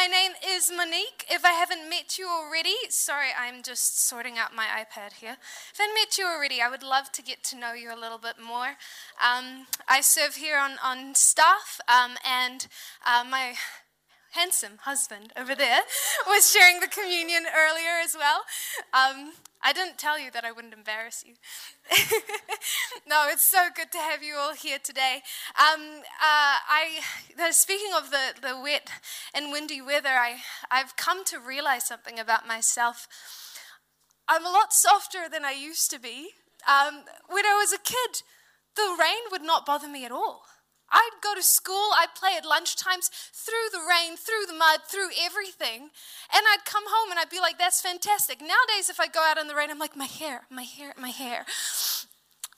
my name is Monique. If I haven't met you already, sorry, I'm just sorting out my iPad here. If I haven't met you already, I would love to get to know you a little bit more. Um, I serve here on, on staff, um, and uh, my handsome husband over there was sharing the communion earlier as well. Um, I didn't tell you that I wouldn't embarrass you. no, it's so good to have you all here today. Um, uh, I, speaking of the, the wet and windy weather, I, I've come to realize something about myself. I'm a lot softer than I used to be. Um, when I was a kid, the rain would not bother me at all. I'd go to school, I'd play at lunchtimes through the rain, through the mud, through everything. And I'd come home and I'd be like, that's fantastic. Nowadays, if I go out in the rain, I'm like, my hair, my hair, my hair.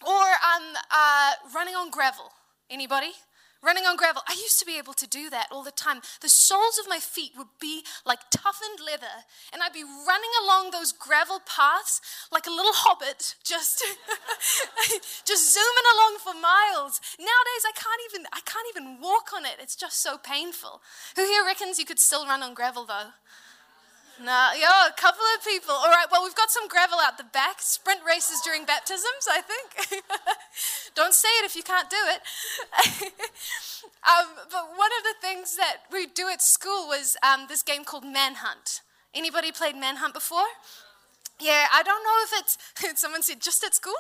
Or I'm um, uh, running on gravel. Anybody? Running on gravel. I used to be able to do that all the time. The soles of my feet would be like toughened leather, and I'd be running along those gravel paths like a little hobbit, just just zooming along for miles. Nowadays, I can't even I can't even walk on it. It's just so painful. Who here reckons you could still run on gravel though? No, yeah, a couple of people. All right, well, we've got some gravel out the back. Sprint races during baptisms, I think. Don't say it if you can't do it. um, but one of the things that we do at school was um, this game called Manhunt. Anybody played Manhunt before? Yeah, I don't know if it's, someone said just at school?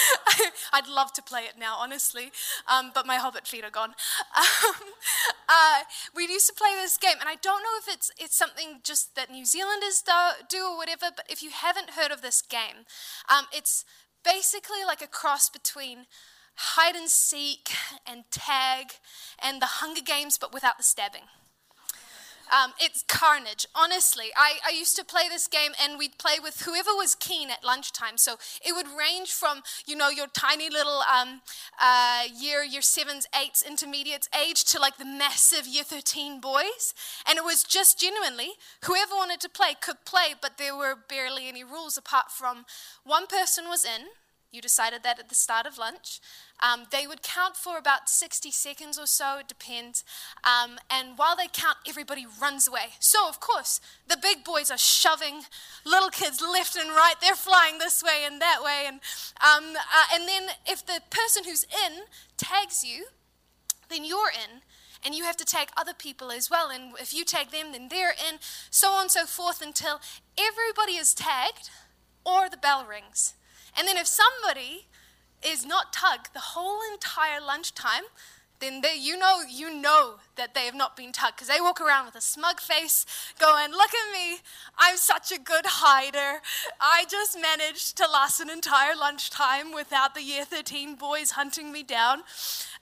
I'd love to play it now, honestly, um, but my hobbit feet are gone. Um, uh, we used to play this game, and I don't know if it's, it's something just that New Zealanders do, do or whatever, but if you haven't heard of this game, um, it's basically like a cross between hide and seek and tag and the Hunger Games, but without the stabbing. Um, it's carnage, honestly. I, I used to play this game and we'd play with whoever was keen at lunchtime. So it would range from, you know, your tiny little um, uh, year, year sevens, eights, intermediates age to like the massive year 13 boys. And it was just genuinely whoever wanted to play could play, but there were barely any rules apart from one person was in you decided that at the start of lunch. Um, they would count for about 60 seconds or so, it depends. Um, and while they count, everybody runs away. So, of course, the big boys are shoving little kids left and right. They're flying this way and that way. And, um, uh, and then, if the person who's in tags you, then you're in and you have to tag other people as well. And if you tag them, then they're in, so on and so forth until everybody is tagged or the bell rings. And then if somebody is not tugged the whole entire lunchtime, then they, you know you know that they have not been tugged because they walk around with a smug face going look at me i'm such a good hider. I just managed to last an entire lunchtime without the year 13 boys hunting me down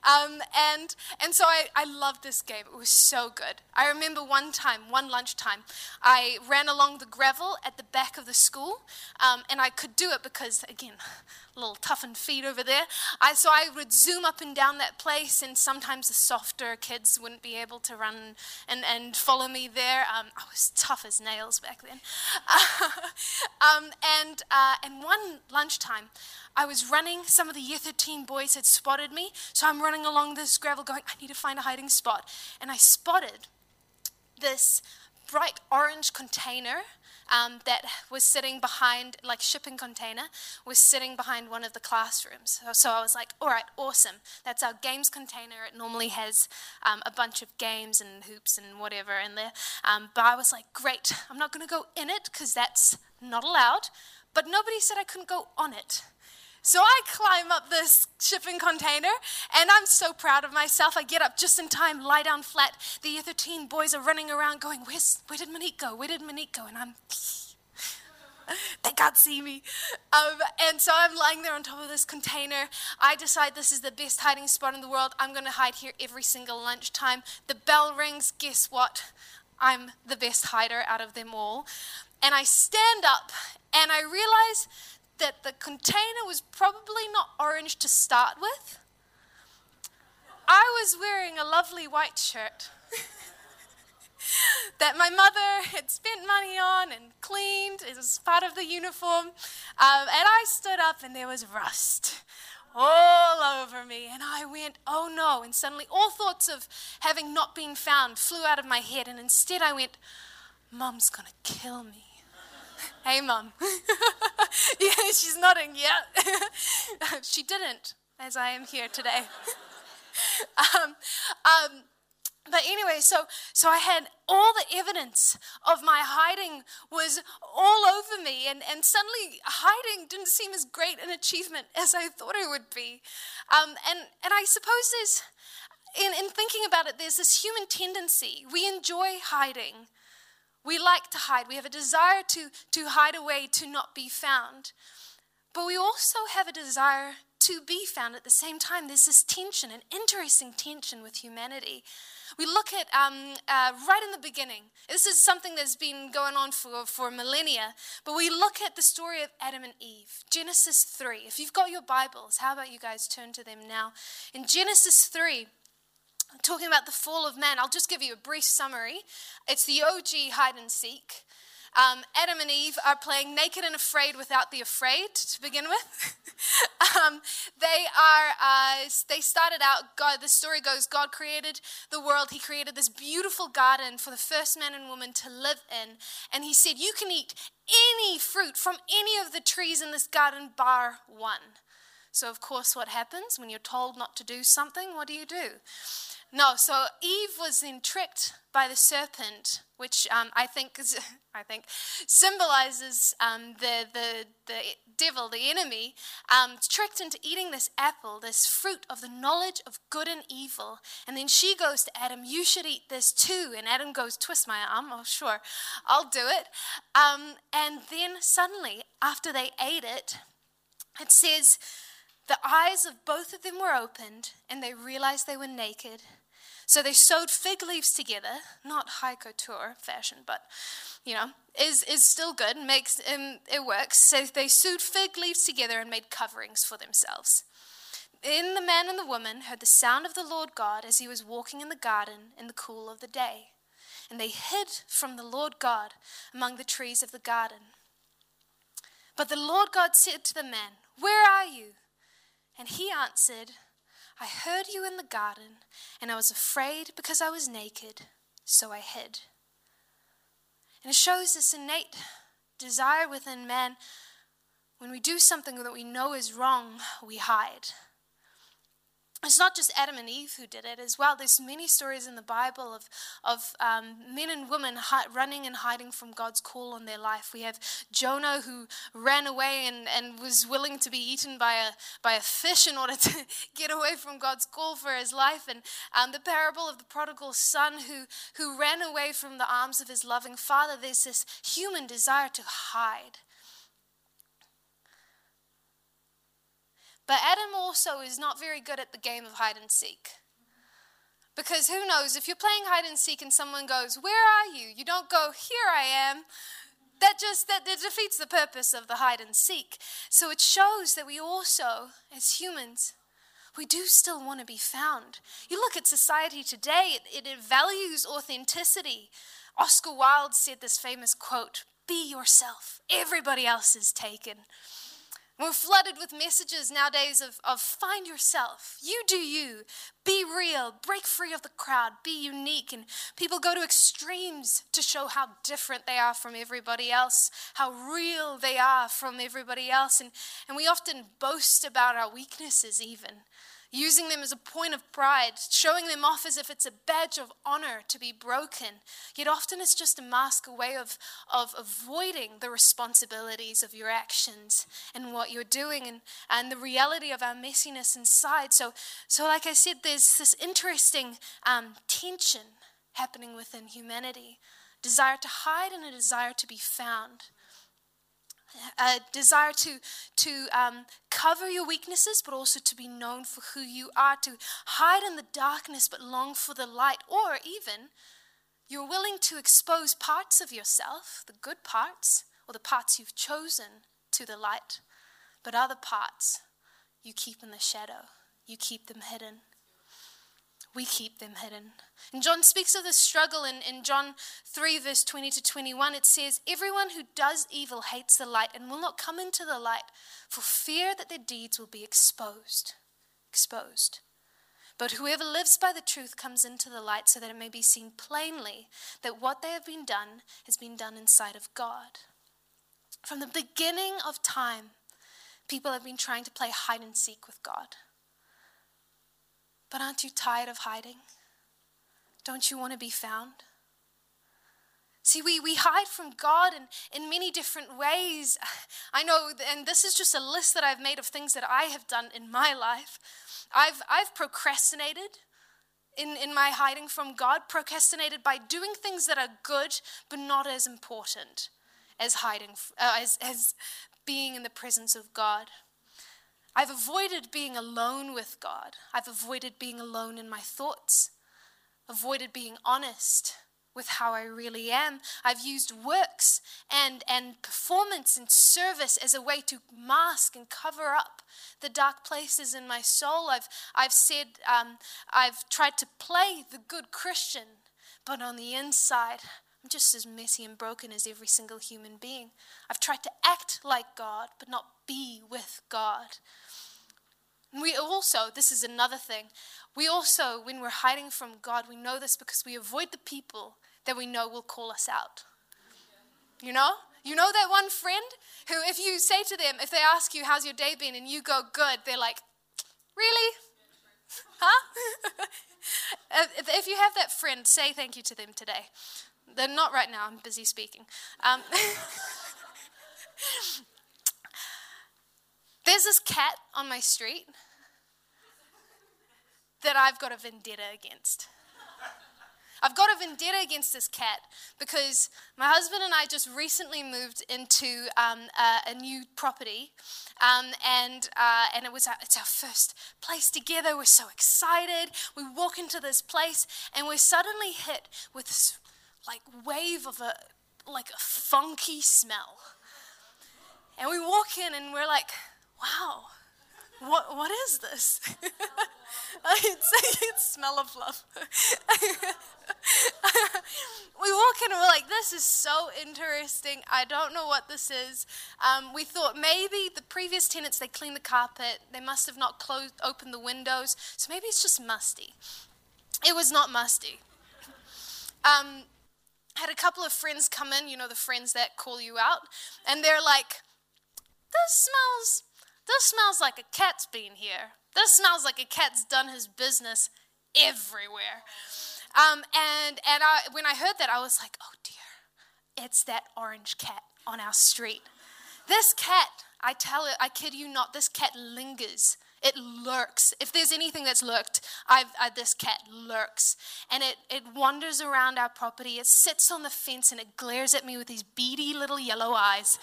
um, and, and so I, I loved this game. It was so good. I remember one time, one lunchtime, I ran along the gravel at the back of the school, um, and I could do it because, again, little toughened feet over there. I, so I would zoom up and down that place, and sometimes the softer kids wouldn't be able to run and, and follow me there. Um, I was tough as nails back then. um, and, uh, and one lunchtime, I was running. Some of the year 13 boys had spotted me. So I'm running along this gravel going, I need to find a hiding spot. And I spotted this bright orange container um, that was sitting behind, like shipping container, was sitting behind one of the classrooms. So, so I was like, all right, awesome. That's our games container. It normally has um, a bunch of games and hoops and whatever in there. Um, but I was like, great. I'm not going to go in it because that's not allowed. But nobody said I couldn't go on it. So I climb up this shipping container, and I'm so proud of myself. I get up just in time, lie down flat. The other teen boys are running around going, Where's, Where did Monique go? Where did Monique go? And I'm, they can't see me. Um, and so I'm lying there on top of this container. I decide this is the best hiding spot in the world. I'm going to hide here every single lunchtime. The bell rings. Guess what? I'm the best hider out of them all. And I stand up and I realize that the container was probably not orange to start with. I was wearing a lovely white shirt that my mother had spent money on and cleaned. Was part of the uniform. Um, and I stood up and there was rust all over me. And I went, oh no. And suddenly all thoughts of having not been found flew out of my head. And instead I went, Mom's going to kill me. Hey, Mom. yeah, she's nodding, yeah. she didn't, as I am here today. um, um, but anyway, so so I had all the evidence of my hiding was all over me, and, and suddenly hiding didn't seem as great an achievement as I thought it would be. Um, and and I suppose there's in, in thinking about it, there's this human tendency. We enjoy hiding. We like to hide. We have a desire to, to hide away, to not be found. But we also have a desire to be found at the same time. There's this tension, an interesting tension with humanity. We look at um, uh, right in the beginning. This is something that's been going on for, for millennia, but we look at the story of Adam and Eve, Genesis 3. If you've got your Bibles, how about you guys turn to them now? In Genesis 3, talking about the fall of man, I'll just give you a brief summary. It's the OG hide and seek. Um, Adam and Eve are playing naked and afraid without the afraid to begin with. um, they are, uh, they started out, God, the story goes, God created the world. He created this beautiful garden for the first man and woman to live in. And He said, You can eat any fruit from any of the trees in this garden, bar one. So, of course, what happens when you're told not to do something? What do you do? No, so Eve was then tricked by the serpent, which um, I think is, I think symbolizes um, the, the, the devil, the enemy, um, tricked into eating this apple, this fruit of the knowledge of good and evil. And then she goes to Adam, You should eat this too. And Adam goes, Twist my arm. Oh, sure, I'll do it. Um, and then suddenly, after they ate it, it says, the eyes of both of them were opened, and they realized they were naked. So they sewed fig leaves together, not high couture fashion, but you know, is is still good, makes um, it works. So they sewed fig leaves together and made coverings for themselves. Then the man and the woman heard the sound of the Lord God as he was walking in the garden in the cool of the day. And they hid from the Lord God among the trees of the garden. But the Lord God said to the man, Where are you? And he answered, I heard you in the garden, and I was afraid because I was naked, so I hid. And it shows this innate desire within man when we do something that we know is wrong, we hide. It's not just Adam and Eve who did it as well. There's many stories in the Bible of, of um, men and women hi- running and hiding from God's call on their life. We have Jonah who ran away and, and was willing to be eaten by a, by a fish in order to get away from God's call for his life. And um, the parable of the prodigal son who, who ran away from the arms of his loving father. There's this human desire to hide. But Adam also is not very good at the game of hide and seek. Because who knows, if you're playing hide and seek and someone goes, Where are you? You don't go, Here I am. That just that, that defeats the purpose of the hide and seek. So it shows that we also, as humans, we do still want to be found. You look at society today, it, it values authenticity. Oscar Wilde said this famous quote Be yourself, everybody else is taken. We're flooded with messages nowadays of, of find yourself, you do you, be real, break free of the crowd, be unique. And people go to extremes to show how different they are from everybody else, how real they are from everybody else. And, and we often boast about our weaknesses, even using them as a point of pride, showing them off as if it's a badge of honor to be broken. Yet often it's just a mask, a way of, of avoiding the responsibilities of your actions and what you're doing and, and the reality of our messiness inside. So, so like I said, there's this interesting um, tension happening within humanity desire to hide and a desire to be found a desire to, to um, cover your weaknesses, but also to be known for who you are, to hide in the darkness, but long for the light, or even you're willing to expose parts of yourself, the good parts, or the parts you've chosen, to the light, but other parts you keep in the shadow, you keep them hidden. We keep them hidden. And John speaks of this struggle in, in John 3, verse 20 to 21. It says, Everyone who does evil hates the light and will not come into the light for fear that their deeds will be exposed. Exposed. But whoever lives by the truth comes into the light so that it may be seen plainly that what they have been done has been done in sight of God. From the beginning of time, people have been trying to play hide and seek with God. But aren't you tired of hiding? Don't you want to be found? See, we, we hide from God in, in many different ways. I know, and this is just a list that I've made of things that I have done in my life. I've, I've procrastinated in, in my hiding from God, procrastinated by doing things that are good but not as important as hiding, uh, as, as being in the presence of God. I've avoided being alone with God. I've avoided being alone in my thoughts, avoided being honest with how I really am. I've used works and, and performance and service as a way to mask and cover up the dark places in my soul. I've, I've said, um, I've tried to play the good Christian, but on the inside, I'm just as messy and broken as every single human being. I've tried to act like God, but not be with God. We also, this is another thing, we also, when we're hiding from God, we know this because we avoid the people that we know will call us out. You know? You know that one friend who, if you say to them, if they ask you, How's your day been? and you go, Good, they're like, Really? Huh? if you have that friend, say thank you to them today. They're not right now, I'm busy speaking. Um, there's this cat on my street that I've got a vendetta against. I've got a vendetta against this cat because my husband and I just recently moved into um, a, a, new property, um, and uh, and it was our, it's our first place together. We're so excited. We walk into this place, and we're suddenly hit with like wave of a like a funky smell, and we walk in, and we're like, wow, what what is this? it's, it's smell of love. we walk in and we're like, this is so interesting. I don't know what this is. Um, we thought maybe the previous tenants, they cleaned the carpet. They must have not closed, opened the windows. So maybe it's just musty. It was not musty. Um, had a couple of friends come in, you know, the friends that call you out, and they're like, this smells, this smells like a cat's been here. This smells like a cat's done his business everywhere. Um, and and I, when I heard that, I was like, oh dear, it's that orange cat on our street. This cat, I tell it, I kid you not, this cat lingers. It lurks. If there's anything that's lurked, I've, I, this cat lurks. And it, it wanders around our property. It sits on the fence and it glares at me with these beady little yellow eyes.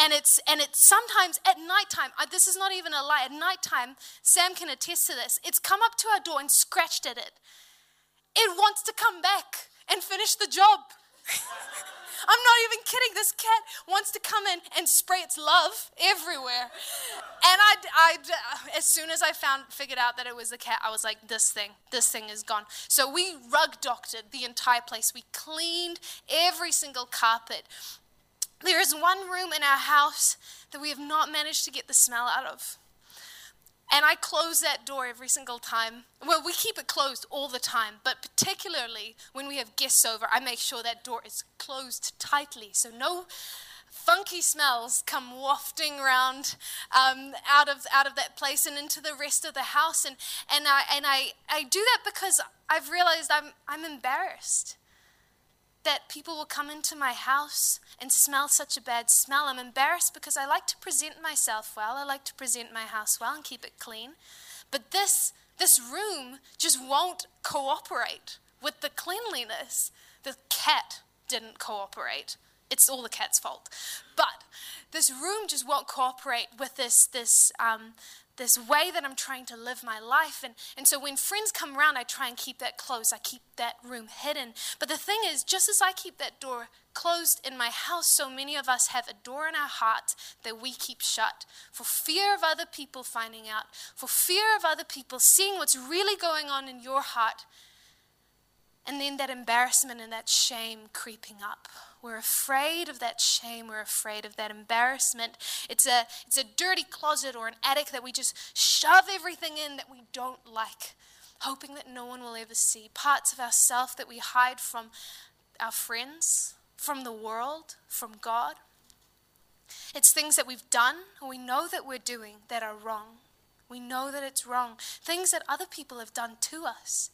And it's, and it's sometimes at nighttime, I, this is not even a lie, at nighttime, Sam can attest to this. It's come up to our door and scratched at it it wants to come back and finish the job. I'm not even kidding. This cat wants to come in and spray its love everywhere. And I, I, as soon as I found, figured out that it was the cat, I was like, this thing, this thing is gone. So we rug doctored the entire place. We cleaned every single carpet. There is one room in our house that we have not managed to get the smell out of. And I close that door every single time. Well, we keep it closed all the time, but particularly when we have guests over, I make sure that door is closed tightly so no funky smells come wafting around um, out of out of that place and into the rest of the house. And and I and I, I do that because I've realized I'm I'm embarrassed that people will come into my house and smell such a bad smell. I'm embarrassed because I like to present myself well. I like to present my house well and keep it clean. But this this room just won't cooperate with the cleanliness. The cat didn't cooperate. It's all the cat's fault. But this room just won't cooperate with this this um, this way that I'm trying to live my life. And, and so when friends come around, I try and keep that closed. I keep that room hidden. But the thing is, just as I keep that door closed in my house, so many of us have a door in our heart that we keep shut for fear of other people finding out, for fear of other people seeing what's really going on in your heart. And then that embarrassment and that shame creeping up. We're afraid of that shame. We're afraid of that embarrassment. It's a, it's a dirty closet or an attic that we just shove everything in that we don't like, hoping that no one will ever see. Parts of ourselves that we hide from our friends, from the world, from God. It's things that we've done or we know that we're doing that are wrong. We know that it's wrong. Things that other people have done to us.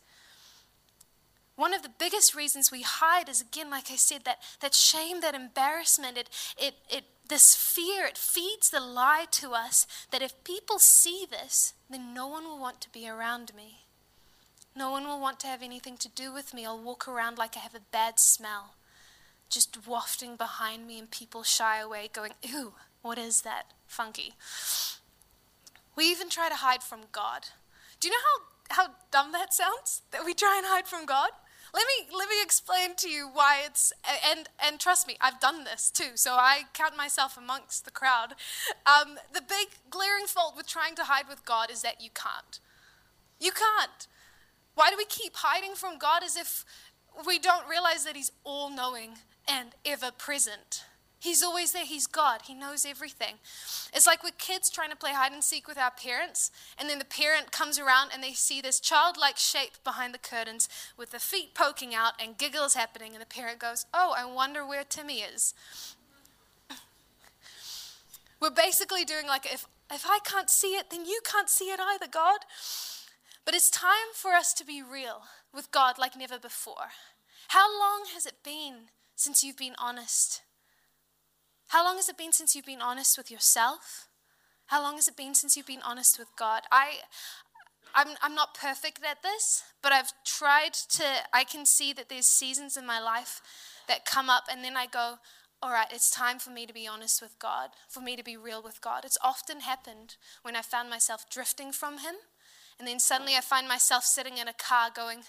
One of the biggest reasons we hide is again, like I said, that, that shame, that embarrassment, it, it, it, this fear, it feeds the lie to us that if people see this, then no one will want to be around me. No one will want to have anything to do with me. I'll walk around like I have a bad smell, just wafting behind me, and people shy away, going, Ew, what is that? Funky. We even try to hide from God. Do you know how, how dumb that sounds? That we try and hide from God? Let me let me explain to you why it's and and trust me, I've done this too. So I count myself amongst the crowd. Um, the big glaring fault with trying to hide with God is that you can't. You can't. Why do we keep hiding from God as if we don't realize that He's all knowing and ever present? He's always there. He's God. He knows everything. It's like with kids trying to play hide and seek with our parents, and then the parent comes around and they see this childlike shape behind the curtains with the feet poking out and giggles happening, and the parent goes, Oh, I wonder where Timmy is. We're basically doing like, if, if I can't see it, then you can't see it either, God. But it's time for us to be real with God like never before. How long has it been since you've been honest? How long has it been since you've been honest with yourself? How long has it been since you've been honest with God? I, I'm, I'm not perfect at this, but I've tried to, I can see that there's seasons in my life that come up, and then I go, all right, it's time for me to be honest with God, for me to be real with God. It's often happened when I found myself drifting from Him, and then suddenly I find myself sitting in a car going,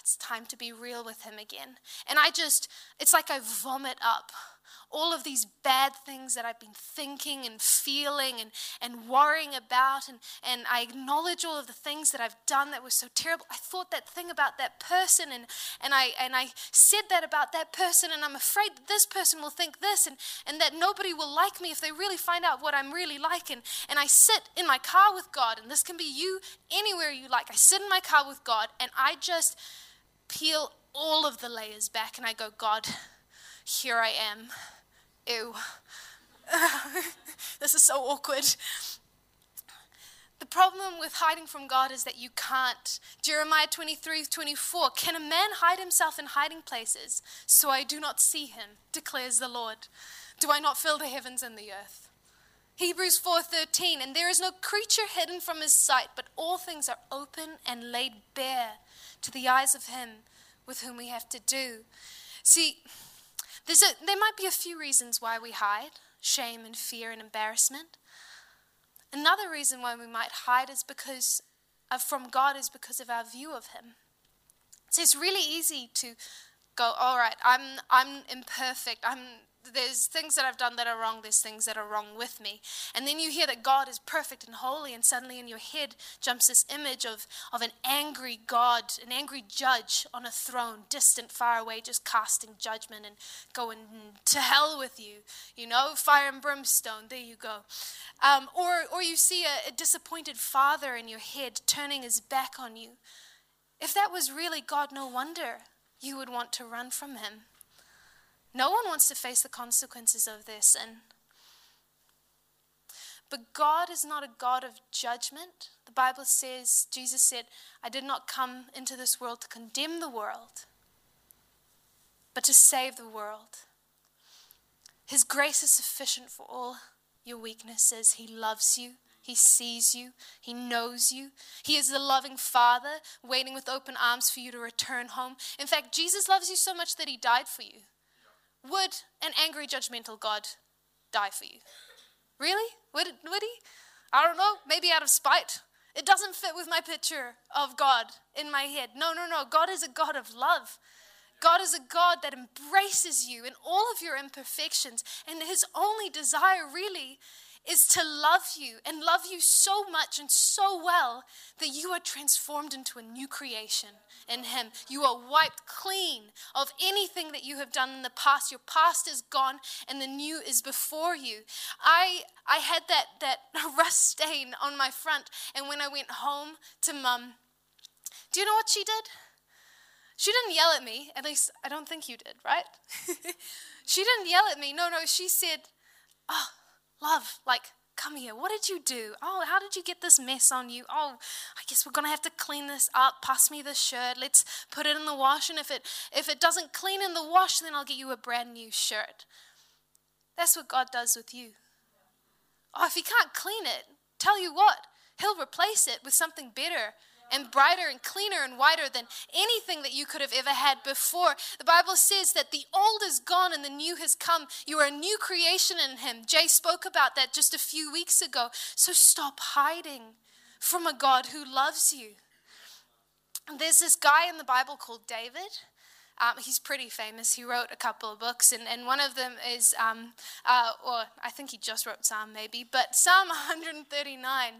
it's time to be real with Him again. And I just, it's like I vomit up all of these bad things that I've been thinking and feeling and, and worrying about. And, and I acknowledge all of the things that I've done that were so terrible. I thought that thing about that person and, and, I, and I said that about that person. And I'm afraid that this person will think this and, and that nobody will like me if they really find out what I'm really like. And, and I sit in my car with God, and this can be you anywhere you like. I sit in my car with God and I just peel all of the layers back and I go, God, here I am. Ew. this is so awkward. The problem with hiding from God is that you can't. Jeremiah 23 24. Can a man hide himself in hiding places so I do not see him, declares the Lord? Do I not fill the heavens and the earth? Hebrews 4:13 and there is no creature hidden from his sight but all things are open and laid bare to the eyes of him with whom we have to do. See, there's a, there might be a few reasons why we hide shame and fear and embarrassment. Another reason why we might hide is because of, from God is because of our view of Him. So it's really easy to go, all right, I'm, I'm imperfect. I'm there's things that I've done that are wrong, there's things that are wrong with me. And then you hear that God is perfect and holy, and suddenly in your head jumps this image of, of an angry God, an angry judge on a throne, distant, far away, just casting judgment and going to hell with you. You know, fire and brimstone, there you go. Um, or, or you see a, a disappointed father in your head turning his back on you. If that was really God, no wonder you would want to run from him. No one wants to face the consequences of their sin. But God is not a God of judgment. The Bible says, Jesus said, I did not come into this world to condemn the world, but to save the world. His grace is sufficient for all your weaknesses. He loves you. He sees you. He knows you. He is the loving Father waiting with open arms for you to return home. In fact, Jesus loves you so much that He died for you. Would an angry, judgmental God die for you? Really? Would, would he? I don't know, maybe out of spite. It doesn't fit with my picture of God in my head. No, no, no. God is a God of love. God is a God that embraces you in all of your imperfections. And his only desire, really, is to love you and love you so much and so well that you are transformed into a new creation in Him. You are wiped clean of anything that you have done in the past. Your past is gone and the new is before you. I, I had that, that rust stain on my front, and when I went home to mum, do you know what she did? She didn't yell at me, at least I don't think you did, right? she didn't yell at me. No, no, she said, Oh, Love, like, come here. What did you do? Oh, how did you get this mess on you? Oh, I guess we're going to have to clean this up. Pass me the shirt. Let's put it in the wash and if it if it doesn't clean in the wash, then I'll get you a brand new shirt. That's what God does with you. Oh, if he can't clean it, tell you what, he'll replace it with something better and brighter and cleaner and whiter than anything that you could have ever had before. The Bible says that the old is gone and the new has come. You are a new creation in Him. Jay spoke about that just a few weeks ago. So stop hiding from a God who loves you. There's this guy in the Bible called David. Um, he's pretty famous. He wrote a couple of books, and, and one of them is, um, uh, or I think he just wrote Psalm maybe, but Psalm 139.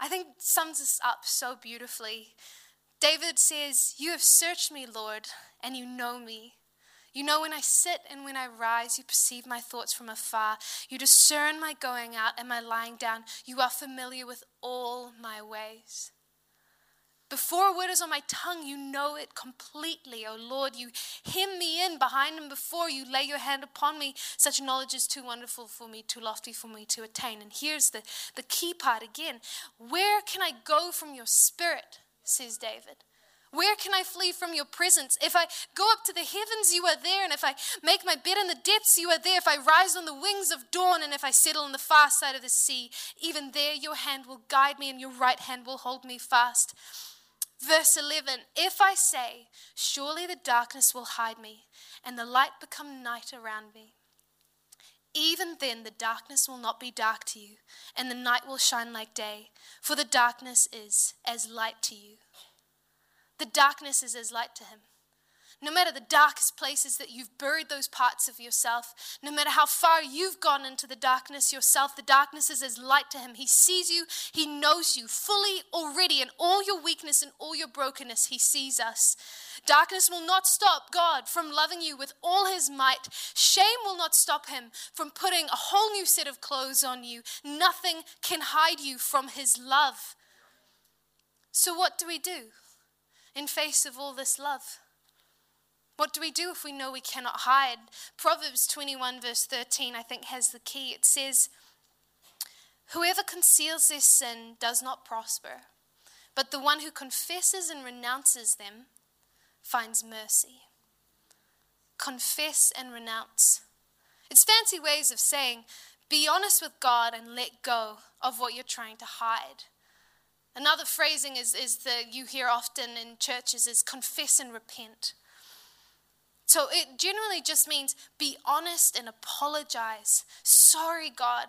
I think sums us up so beautifully. David says, You have searched me, Lord, and you know me. You know when I sit and when I rise, you perceive my thoughts from afar. You discern my going out and my lying down. You are familiar with all my ways. Before a word is on my tongue, you know it completely. O oh Lord, you hem me in behind and before you lay your hand upon me. Such knowledge is too wonderful for me, too lofty for me to attain. And here's the, the key part again Where can I go from your spirit? says David. Where can I flee from your presence? If I go up to the heavens, you are there. And if I make my bed in the depths, you are there. If I rise on the wings of dawn, and if I settle on the far side of the sea, even there your hand will guide me, and your right hand will hold me fast. Verse 11 If I say, Surely the darkness will hide me, and the light become night around me, even then the darkness will not be dark to you, and the night will shine like day, for the darkness is as light to you. The darkness is as light to him. No matter the darkest places that you've buried those parts of yourself, no matter how far you've gone into the darkness yourself, the darkness is as light to Him. He sees you, He knows you fully already, and all your weakness and all your brokenness, He sees us. Darkness will not stop God from loving you with all His might. Shame will not stop Him from putting a whole new set of clothes on you. Nothing can hide you from His love. So, what do we do in face of all this love? What do we do if we know we cannot hide? Proverbs 21, verse 13, I think, has the key. It says, Whoever conceals their sin does not prosper, but the one who confesses and renounces them finds mercy. Confess and renounce. It's fancy ways of saying, be honest with God and let go of what you're trying to hide. Another phrasing is, is that you hear often in churches is confess and repent. So it generally just means be honest and apologize. Sorry, God.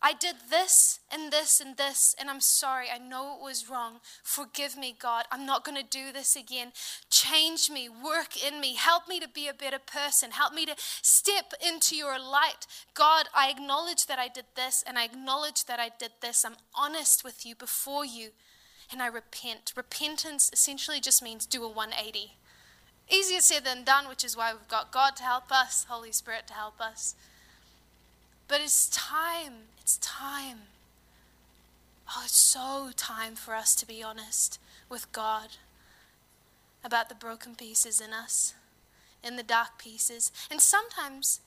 I did this and this and this, and I'm sorry. I know it was wrong. Forgive me, God. I'm not going to do this again. Change me, work in me, help me to be a better person, help me to step into your light. God, I acknowledge that I did this, and I acknowledge that I did this. I'm honest with you before you, and I repent. Repentance essentially just means do a 180. Easier said than done, which is why we've got God to help us, Holy Spirit to help us. But it's time. It's time. Oh, it's so time for us to be honest with God about the broken pieces in us, in the dark pieces. And sometimes,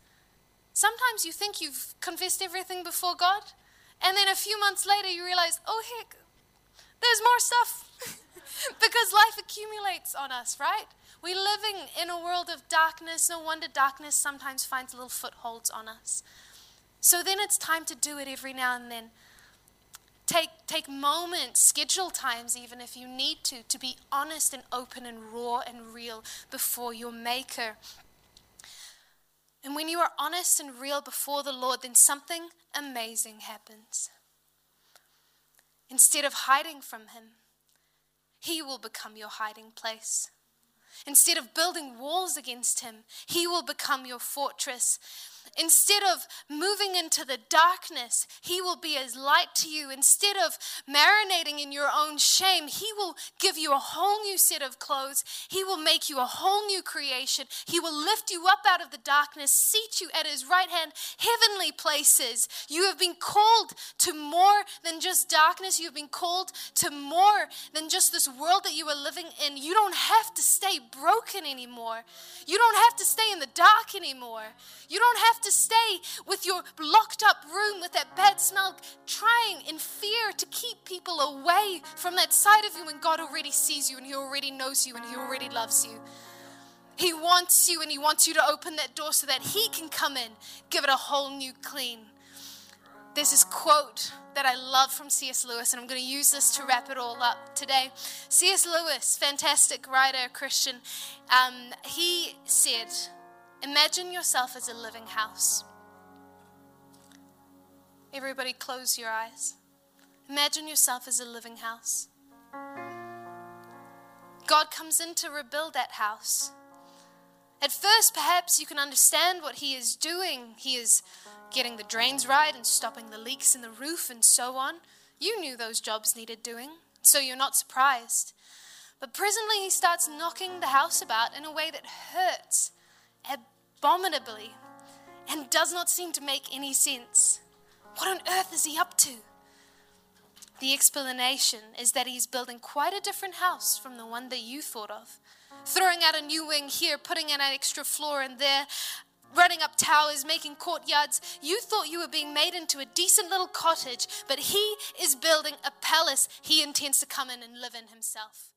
sometimes you think you've confessed everything before God, and then a few months later you realize, oh, heck, there's more stuff. because life accumulates on us, right? We're living in a world of darkness. No wonder darkness sometimes finds little footholds on us. So then it's time to do it every now and then. Take, take moments, schedule times, even if you need to, to be honest and open and raw and real before your Maker. And when you are honest and real before the Lord, then something amazing happens. Instead of hiding from him, he will become your hiding place. Instead of building walls against him, he will become your fortress. Instead of moving into the darkness, He will be as light to you. Instead of marinating in your own shame, He will give you a whole new set of clothes. He will make you a whole new creation. He will lift you up out of the darkness, seat you at His right hand, heavenly places. You have been called to more than just darkness. You have been called to more than just this world that you are living in. You don't have to stay broken anymore. You don't have to stay in the dark anymore. You don't have to stay with your locked up room with that bad smell, trying in fear to keep people away from that side of you when God already sees you and He already knows you and He already loves you. He wants you and He wants you to open that door so that He can come in, give it a whole new clean. There's this quote that I love from C.S. Lewis, and I'm going to use this to wrap it all up today. C.S. Lewis, fantastic writer, Christian, um, he said, Imagine yourself as a living house. Everybody, close your eyes. Imagine yourself as a living house. God comes in to rebuild that house. At first, perhaps you can understand what He is doing. He is getting the drains right and stopping the leaks in the roof and so on. You knew those jobs needed doing, so you're not surprised. But presently, He starts knocking the house about in a way that hurts abominably and does not seem to make any sense. What on earth is he up to? The explanation is that he's building quite a different house from the one that you thought of. Throwing out a new wing here, putting in an extra floor in there, running up towers, making courtyards. You thought you were being made into a decent little cottage, but he is building a palace he intends to come in and live in himself.